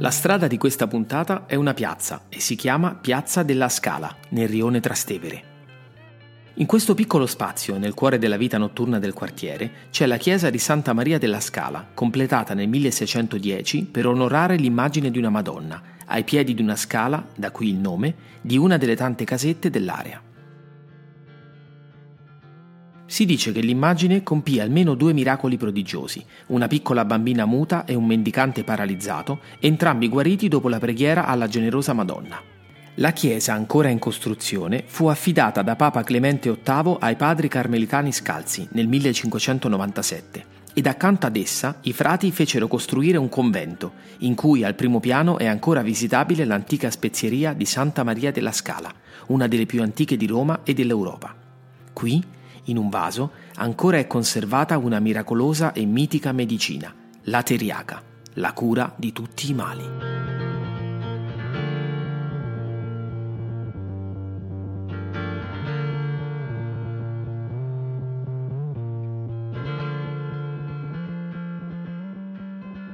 La strada di questa puntata è una piazza e si chiama Piazza della Scala, nel rione Trastevere. In questo piccolo spazio, nel cuore della vita notturna del quartiere, c'è la chiesa di Santa Maria della Scala, completata nel 1610 per onorare l'immagine di una Madonna, ai piedi di una scala, da qui il nome, di una delle tante casette dell'area. Si dice che l'immagine compì almeno due miracoli prodigiosi, una piccola bambina muta e un mendicante paralizzato, entrambi guariti dopo la preghiera alla generosa Madonna. La chiesa, ancora in costruzione, fu affidata da Papa Clemente VIII ai padri carmelitani scalzi nel 1597 ed accanto ad essa i frati fecero costruire un convento, in cui al primo piano è ancora visitabile l'antica spezieria di Santa Maria della Scala, una delle più antiche di Roma e dell'Europa. Qui in un vaso ancora è conservata una miracolosa e mitica medicina, la teriaca, la cura di tutti i mali.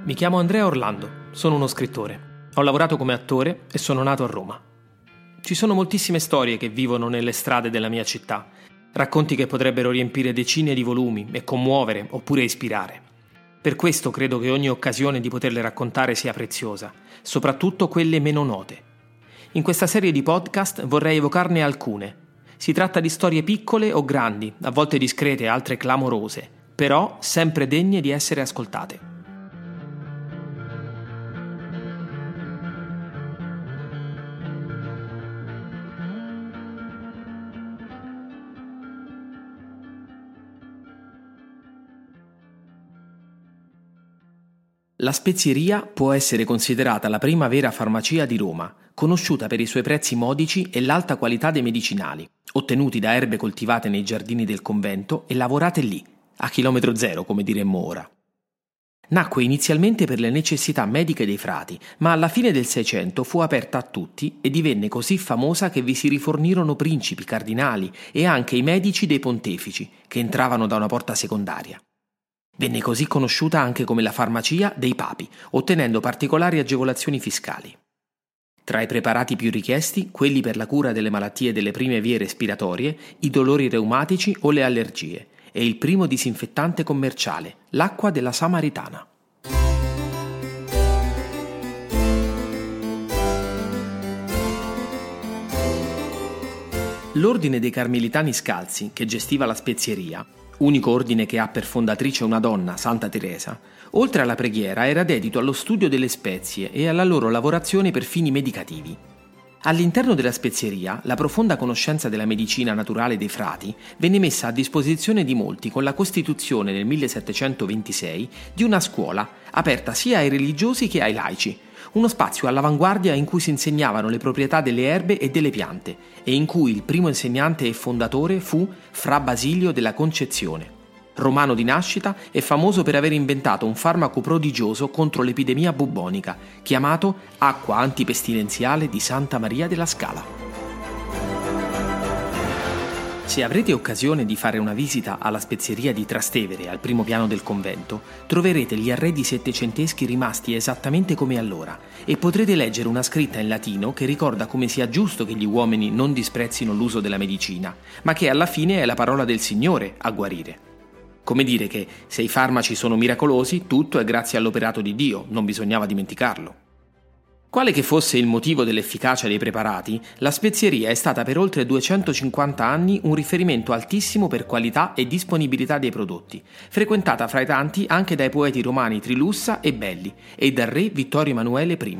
Mi chiamo Andrea Orlando, sono uno scrittore. Ho lavorato come attore e sono nato a Roma. Ci sono moltissime storie che vivono nelle strade della mia città racconti che potrebbero riempire decine di volumi e commuovere oppure ispirare. Per questo credo che ogni occasione di poterle raccontare sia preziosa, soprattutto quelle meno note. In questa serie di podcast vorrei evocarne alcune. Si tratta di storie piccole o grandi, a volte discrete, altre clamorose, però sempre degne di essere ascoltate. La spezieria può essere considerata la prima vera farmacia di Roma, conosciuta per i suoi prezzi modici e l'alta qualità dei medicinali, ottenuti da erbe coltivate nei giardini del convento e lavorate lì, a chilometro zero come diremmo ora. Nacque inizialmente per le necessità mediche dei frati, ma alla fine del Seicento fu aperta a tutti e divenne così famosa che vi si rifornirono principi, cardinali e anche i medici dei pontefici, che entravano da una porta secondaria. Venne così conosciuta anche come la farmacia dei papi, ottenendo particolari agevolazioni fiscali. Tra i preparati più richiesti, quelli per la cura delle malattie delle prime vie respiratorie, i dolori reumatici o le allergie, e il primo disinfettante commerciale, l'acqua della Samaritana. L'ordine dei Carmelitani Scalzi, che gestiva la spezieria, unico ordine che ha per fondatrice una donna, Santa Teresa, oltre alla preghiera era dedito allo studio delle spezie e alla loro lavorazione per fini medicativi. All'interno della spezieria, la profonda conoscenza della medicina naturale dei frati venne messa a disposizione di molti con la costituzione nel 1726 di una scuola aperta sia ai religiosi che ai laici, uno spazio all'avanguardia in cui si insegnavano le proprietà delle erbe e delle piante e in cui il primo insegnante e fondatore fu Fra Basilio della Concezione. Romano di nascita e famoso per aver inventato un farmaco prodigioso contro l'epidemia bubbonica, chiamato acqua antipestilenziale di Santa Maria della Scala. Se avrete occasione di fare una visita alla spezieria di Trastevere al primo piano del convento, troverete gli arredi settecenteschi rimasti esattamente come allora e potrete leggere una scritta in latino che ricorda come sia giusto che gli uomini non disprezzino l'uso della medicina, ma che alla fine è la parola del Signore a guarire. Come dire che se i farmaci sono miracolosi, tutto è grazie all'operato di Dio, non bisognava dimenticarlo. Quale che fosse il motivo dell'efficacia dei preparati, la spezieria è stata per oltre 250 anni un riferimento altissimo per qualità e disponibilità dei prodotti, frequentata fra i tanti anche dai poeti romani Trilussa e Belli e dal re Vittorio Emanuele I.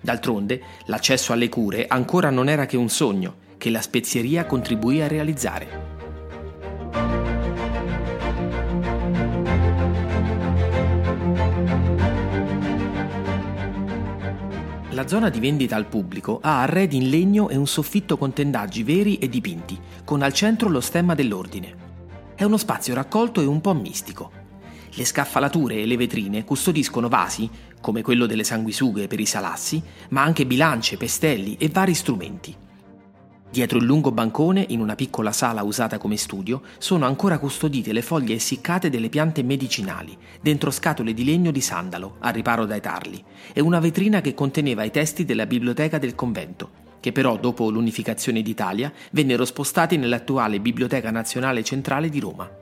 D'altronde, l'accesso alle cure ancora non era che un sogno, che la spezieria contribuì a realizzare. La zona di vendita al pubblico ha arredi in legno e un soffitto con tendaggi veri e dipinti, con al centro lo stemma dell'ordine. È uno spazio raccolto e un po' mistico. Le scaffalature e le vetrine custodiscono vasi, come quello delle sanguisughe per i salassi, ma anche bilance, pestelli e vari strumenti. Dietro il lungo bancone, in una piccola sala usata come studio, sono ancora custodite le foglie essiccate delle piante medicinali, dentro scatole di legno di sandalo, a riparo dai tarli, e una vetrina che conteneva i testi della biblioteca del convento, che però dopo l'unificazione d'Italia vennero spostati nell'attuale Biblioteca Nazionale Centrale di Roma.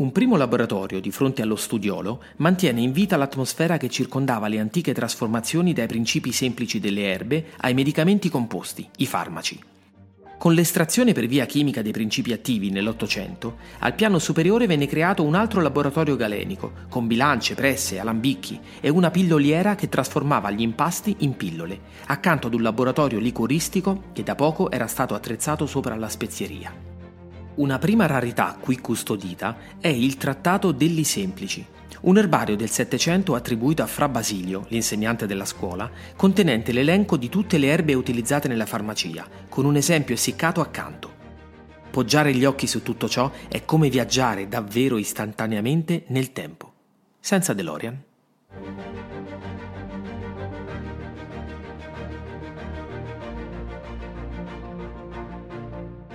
Un primo laboratorio di fronte allo studiolo mantiene in vita l'atmosfera che circondava le antiche trasformazioni dai principi semplici delle erbe ai medicamenti composti, i farmaci. Con l'estrazione per via chimica dei principi attivi nell'Ottocento, al piano superiore venne creato un altro laboratorio galenico, con bilance, presse, alambicchi e una pilloliera che trasformava gli impasti in pillole, accanto ad un laboratorio liquoristico che da poco era stato attrezzato sopra la spezieria. Una prima rarità qui custodita è il Trattato degli Semplici, un erbario del Settecento attribuito a Fra Basilio, l'insegnante della scuola, contenente l'elenco di tutte le erbe utilizzate nella farmacia, con un esempio essiccato accanto. Poggiare gli occhi su tutto ciò è come viaggiare davvero istantaneamente nel tempo. Senza DeLorean.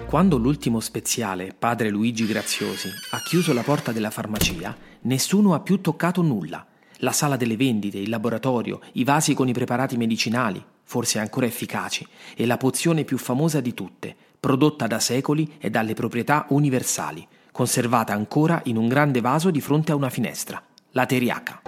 Quando l'ultimo speziale, padre Luigi Graziosi, ha chiuso la porta della farmacia, nessuno ha più toccato nulla. La sala delle vendite, il laboratorio, i vasi con i preparati medicinali, forse ancora efficaci, e la pozione più famosa di tutte, prodotta da secoli e dalle proprietà universali, conservata ancora in un grande vaso di fronte a una finestra, la teriaca.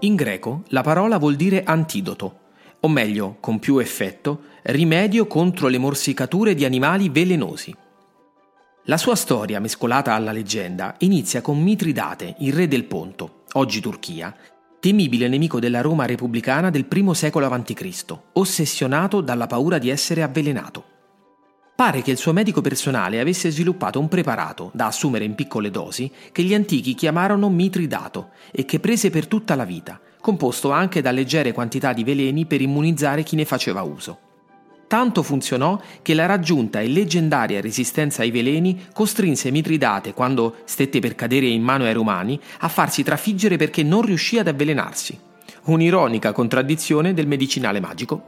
In greco la parola vuol dire antidoto, o meglio, con più effetto, rimedio contro le morsicature di animali velenosi. La sua storia, mescolata alla leggenda, inizia con Mitridate, il re del Ponto, oggi Turchia, temibile nemico della Roma repubblicana del I secolo a.C., ossessionato dalla paura di essere avvelenato. Pare che il suo medico personale avesse sviluppato un preparato da assumere in piccole dosi che gli antichi chiamarono mitridato e che prese per tutta la vita, composto anche da leggere quantità di veleni per immunizzare chi ne faceva uso. Tanto funzionò che la raggiunta e leggendaria resistenza ai veleni costrinse Mitridate, quando stette per cadere in mano ai romani, a farsi trafiggere perché non riuscì ad avvelenarsi. Un'ironica contraddizione del medicinale magico.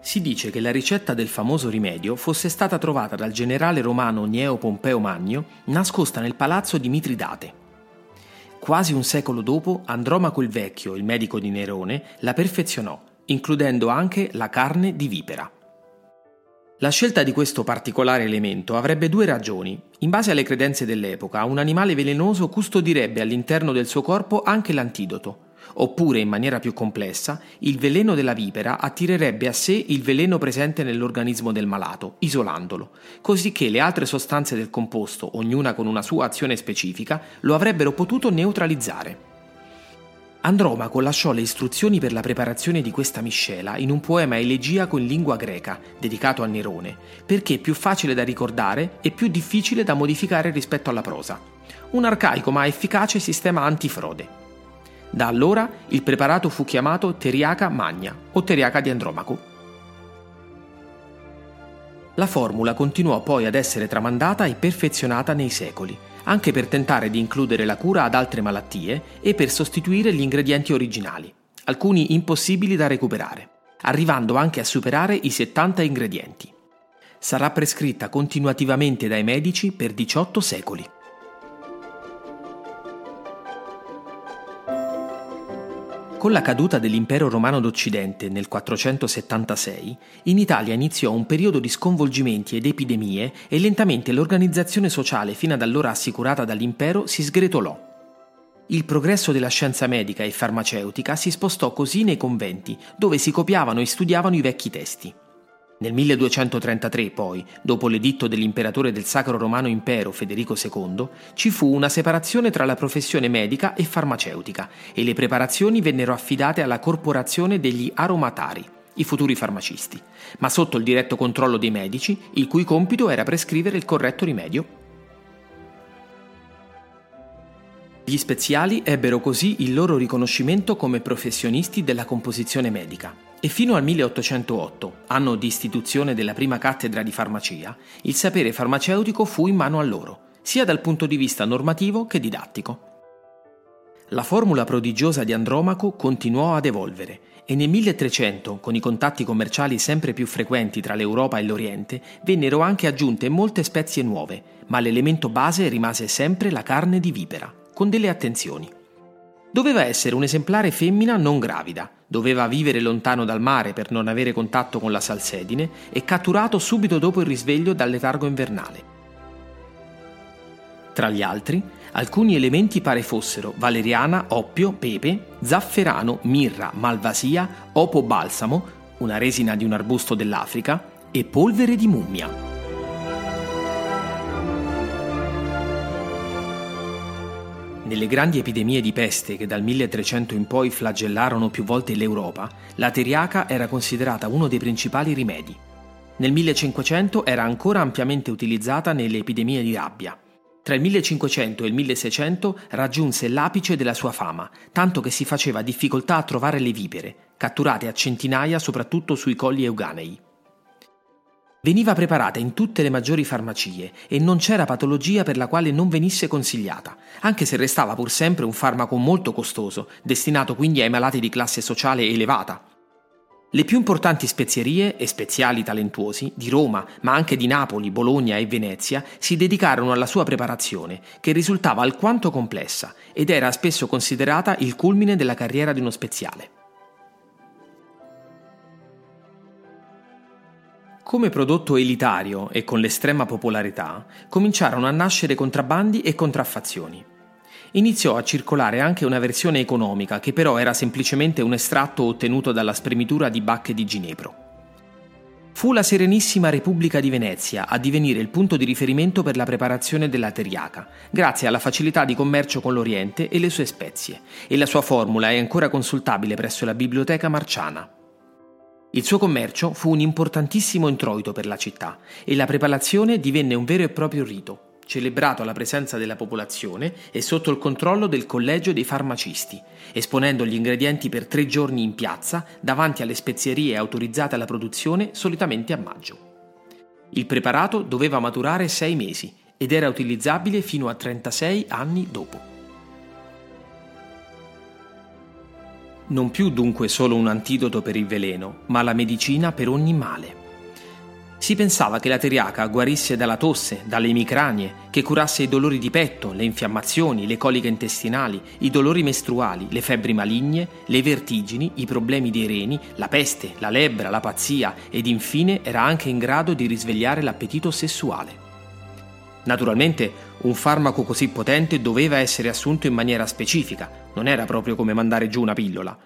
Si dice che la ricetta del famoso rimedio fosse stata trovata dal generale romano Gneo Pompeo Magno nascosta nel palazzo di Mitridate. Quasi un secolo dopo, Andromaco il Vecchio, il medico di Nerone, la perfezionò, includendo anche la carne di vipera. La scelta di questo particolare elemento avrebbe due ragioni. In base alle credenze dell'epoca, un animale velenoso custodirebbe all'interno del suo corpo anche l'antidoto, Oppure, in maniera più complessa, il veleno della vipera attirerebbe a sé il veleno presente nell'organismo del malato, isolandolo, così che le altre sostanze del composto, ognuna con una sua azione specifica, lo avrebbero potuto neutralizzare. Andromaco lasciò le istruzioni per la preparazione di questa miscela in un poema elegiaco in lingua greca, dedicato a Nerone, perché più facile da ricordare e più difficile da modificare rispetto alla prosa. Un arcaico ma efficace sistema antifrode. Da allora il preparato fu chiamato Teriaca Magna o Teriaca di Andromaco. La formula continuò poi ad essere tramandata e perfezionata nei secoli, anche per tentare di includere la cura ad altre malattie e per sostituire gli ingredienti originali, alcuni impossibili da recuperare, arrivando anche a superare i 70 ingredienti. Sarà prescritta continuativamente dai medici per 18 secoli. Con la caduta dell'impero romano d'Occidente nel 476, in Italia iniziò un periodo di sconvolgimenti ed epidemie e lentamente l'organizzazione sociale fino ad allora assicurata dall'impero si sgretolò. Il progresso della scienza medica e farmaceutica si spostò così nei conventi, dove si copiavano e studiavano i vecchi testi. Nel 1233, poi, dopo l'editto dell'imperatore del Sacro Romano Impero Federico II, ci fu una separazione tra la professione medica e farmaceutica e le preparazioni vennero affidate alla corporazione degli aromatari, i futuri farmacisti, ma sotto il diretto controllo dei medici, il cui compito era prescrivere il corretto rimedio. Gli speziali ebbero così il loro riconoscimento come professionisti della composizione medica e fino al 1808, anno di istituzione della prima cattedra di farmacia, il sapere farmaceutico fu in mano a loro, sia dal punto di vista normativo che didattico. La formula prodigiosa di Andromaco continuò ad evolvere e nel 1300, con i contatti commerciali sempre più frequenti tra l'Europa e l'Oriente, vennero anche aggiunte molte spezie nuove, ma l'elemento base rimase sempre la carne di vipera, con delle attenzioni. Doveva essere un esemplare femmina non gravida, doveva vivere lontano dal mare per non avere contatto con la salsedine e catturato subito dopo il risveglio dal letargo invernale. Tra gli altri, alcuni elementi pare fossero valeriana, oppio, pepe, zafferano, mirra, malvasia, opo balsamo, una resina di un arbusto dell'Africa e polvere di mummia. Nelle grandi epidemie di peste che dal 1300 in poi flagellarono più volte l'Europa, la teriaca era considerata uno dei principali rimedi. Nel 1500 era ancora ampiamente utilizzata nelle epidemie di rabbia. Tra il 1500 e il 1600 raggiunse l'apice della sua fama, tanto che si faceva difficoltà a trovare le vipere, catturate a centinaia soprattutto sui colli euganei. Veniva preparata in tutte le maggiori farmacie e non c'era patologia per la quale non venisse consigliata, anche se restava pur sempre un farmaco molto costoso, destinato quindi ai malati di classe sociale elevata, le più importanti spezierie e speziali talentuosi di Roma, ma anche di Napoli, Bologna e Venezia, si dedicarono alla sua preparazione, che risultava alquanto complessa ed era spesso considerata il culmine della carriera di uno speziale. Come prodotto elitario e con l'estrema popolarità, cominciarono a nascere contrabbandi e contraffazioni iniziò a circolare anche una versione economica che però era semplicemente un estratto ottenuto dalla spremitura di bacche di ginepro. Fu la Serenissima Repubblica di Venezia a divenire il punto di riferimento per la preparazione della teriaca, grazie alla facilità di commercio con l'Oriente e le sue spezie, e la sua formula è ancora consultabile presso la Biblioteca Marciana. Il suo commercio fu un importantissimo introito per la città e la preparazione divenne un vero e proprio rito, celebrato alla presenza della popolazione e sotto il controllo del collegio dei farmacisti, esponendo gli ingredienti per tre giorni in piazza davanti alle spezierie autorizzate alla produzione solitamente a maggio. Il preparato doveva maturare sei mesi ed era utilizzabile fino a 36 anni dopo. Non più dunque solo un antidoto per il veleno, ma la medicina per ogni male. Si pensava che la teriaca guarisse dalla tosse, dalle emicranie, che curasse i dolori di petto, le infiammazioni, le coliche intestinali, i dolori mestruali, le febbri maligne, le vertigini, i problemi dei reni, la peste, la lebbra, la pazzia ed infine era anche in grado di risvegliare l'appetito sessuale. Naturalmente un farmaco così potente doveva essere assunto in maniera specifica, non era proprio come mandare giù una pillola.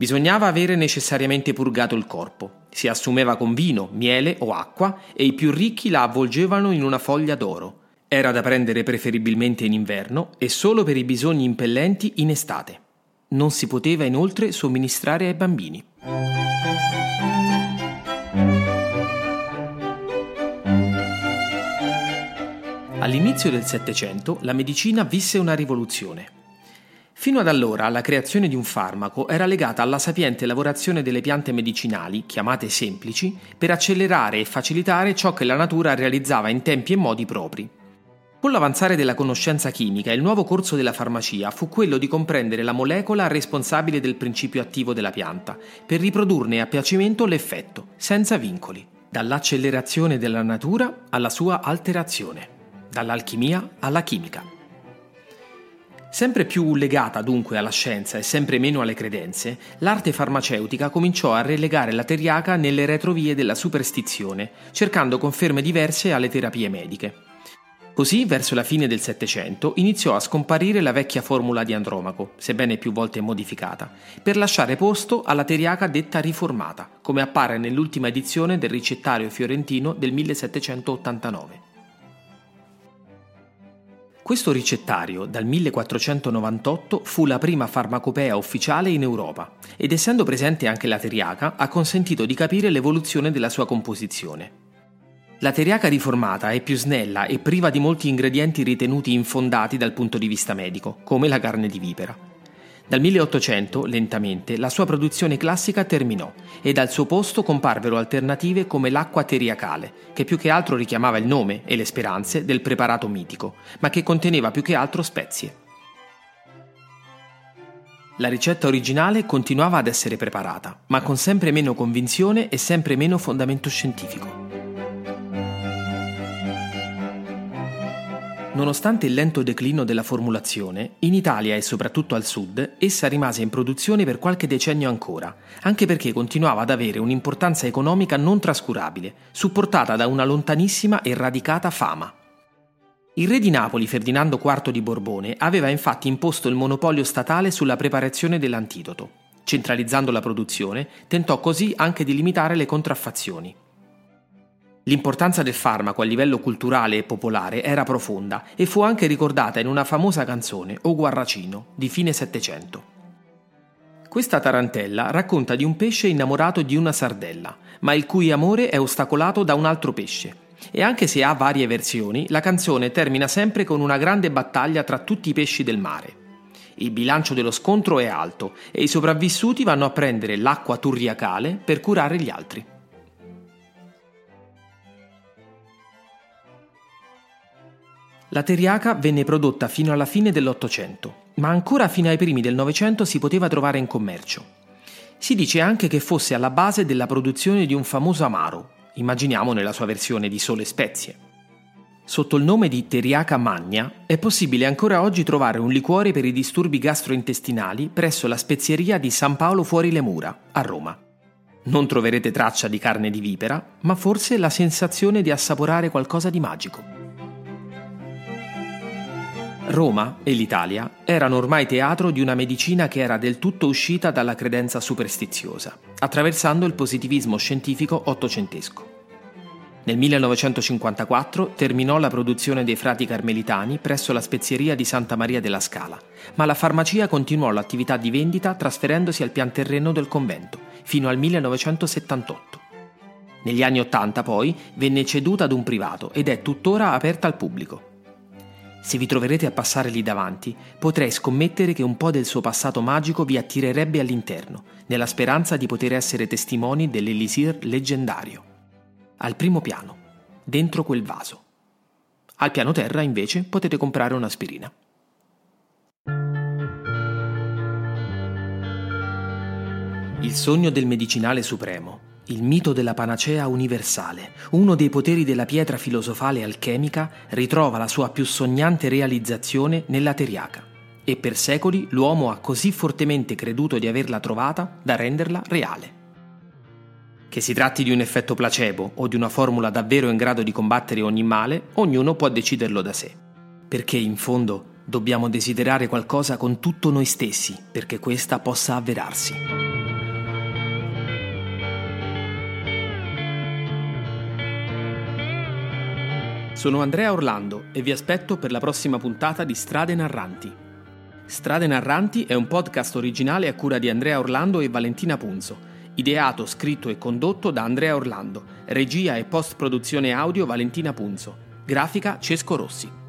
Bisognava avere necessariamente purgato il corpo. Si assumeva con vino, miele o acqua e i più ricchi la avvolgevano in una foglia d'oro. Era da prendere preferibilmente in inverno e solo per i bisogni impellenti in estate. Non si poteva inoltre somministrare ai bambini. All'inizio del Settecento la medicina visse una rivoluzione. Fino ad allora la creazione di un farmaco era legata alla sapiente lavorazione delle piante medicinali, chiamate semplici, per accelerare e facilitare ciò che la natura realizzava in tempi e modi propri. Con l'avanzare della conoscenza chimica, il nuovo corso della farmacia fu quello di comprendere la molecola responsabile del principio attivo della pianta, per riprodurne a piacimento l'effetto, senza vincoli, dall'accelerazione della natura alla sua alterazione, dall'alchimia alla chimica. Sempre più legata dunque alla scienza e sempre meno alle credenze, l'arte farmaceutica cominciò a relegare la teriaca nelle retrovie della superstizione, cercando conferme diverse alle terapie mediche. Così, verso la fine del Settecento, iniziò a scomparire la vecchia formula di Andromaco, sebbene più volte modificata, per lasciare posto alla teriaca detta riformata, come appare nell'ultima edizione del ricettario fiorentino del 1789. Questo ricettario, dal 1498, fu la prima farmacopea ufficiale in Europa ed essendo presente anche la teriaca, ha consentito di capire l'evoluzione della sua composizione. La teriaca riformata è più snella e priva di molti ingredienti ritenuti infondati dal punto di vista medico, come la carne di vipera. Dal 1800, lentamente, la sua produzione classica terminò ed al suo posto comparvero alternative come l'acqua teriacale, che più che altro richiamava il nome e le speranze del preparato mitico, ma che conteneva più che altro spezie. La ricetta originale continuava ad essere preparata, ma con sempre meno convinzione e sempre meno fondamento scientifico. Nonostante il lento declino della formulazione, in Italia e soprattutto al sud, essa rimase in produzione per qualche decennio ancora, anche perché continuava ad avere un'importanza economica non trascurabile, supportata da una lontanissima e radicata fama. Il re di Napoli, Ferdinando IV di Borbone, aveva infatti imposto il monopolio statale sulla preparazione dell'antidoto. Centralizzando la produzione, tentò così anche di limitare le contraffazioni. L'importanza del farmaco a livello culturale e popolare era profonda e fu anche ricordata in una famosa canzone, O Guarracino, di fine Settecento. Questa tarantella racconta di un pesce innamorato di una sardella, ma il cui amore è ostacolato da un altro pesce. E anche se ha varie versioni, la canzone termina sempre con una grande battaglia tra tutti i pesci del mare. Il bilancio dello scontro è alto e i sopravvissuti vanno a prendere l'acqua turriacale per curare gli altri. La teriaca venne prodotta fino alla fine dell'Ottocento, ma ancora fino ai primi del Novecento si poteva trovare in commercio. Si dice anche che fosse alla base della produzione di un famoso amaro, immaginiamo nella sua versione di sole spezie. Sotto il nome di teriaca magna è possibile ancora oggi trovare un liquore per i disturbi gastrointestinali presso la spezieria di San Paolo fuori le mura, a Roma. Non troverete traccia di carne di vipera, ma forse la sensazione di assaporare qualcosa di magico. Roma e l'Italia erano ormai teatro di una medicina che era del tutto uscita dalla credenza superstiziosa, attraversando il positivismo scientifico ottocentesco. Nel 1954 terminò la produzione dei frati carmelitani presso la spezieria di Santa Maria della Scala, ma la farmacia continuò l'attività di vendita trasferendosi al pian terreno del convento, fino al 1978. Negli anni Ottanta poi venne ceduta ad un privato ed è tuttora aperta al pubblico. Se vi troverete a passare lì davanti, potrei scommettere che un po' del suo passato magico vi attirerebbe all'interno, nella speranza di poter essere testimoni dell'elisir leggendario. Al primo piano, dentro quel vaso. Al piano terra, invece, potete comprare un'aspirina. Il sogno del medicinale supremo il mito della panacea universale, uno dei poteri della pietra filosofale alchemica, ritrova la sua più sognante realizzazione nella teriaca. E per secoli l'uomo ha così fortemente creduto di averla trovata da renderla reale. Che si tratti di un effetto placebo o di una formula davvero in grado di combattere ogni male, ognuno può deciderlo da sé. Perché in fondo dobbiamo desiderare qualcosa con tutto noi stessi perché questa possa avverarsi. Sono Andrea Orlando e vi aspetto per la prossima puntata di Strade Narranti. Strade Narranti è un podcast originale a cura di Andrea Orlando e Valentina Punzo, ideato, scritto e condotto da Andrea Orlando, regia e post-produzione audio Valentina Punzo, grafica Cesco Rossi.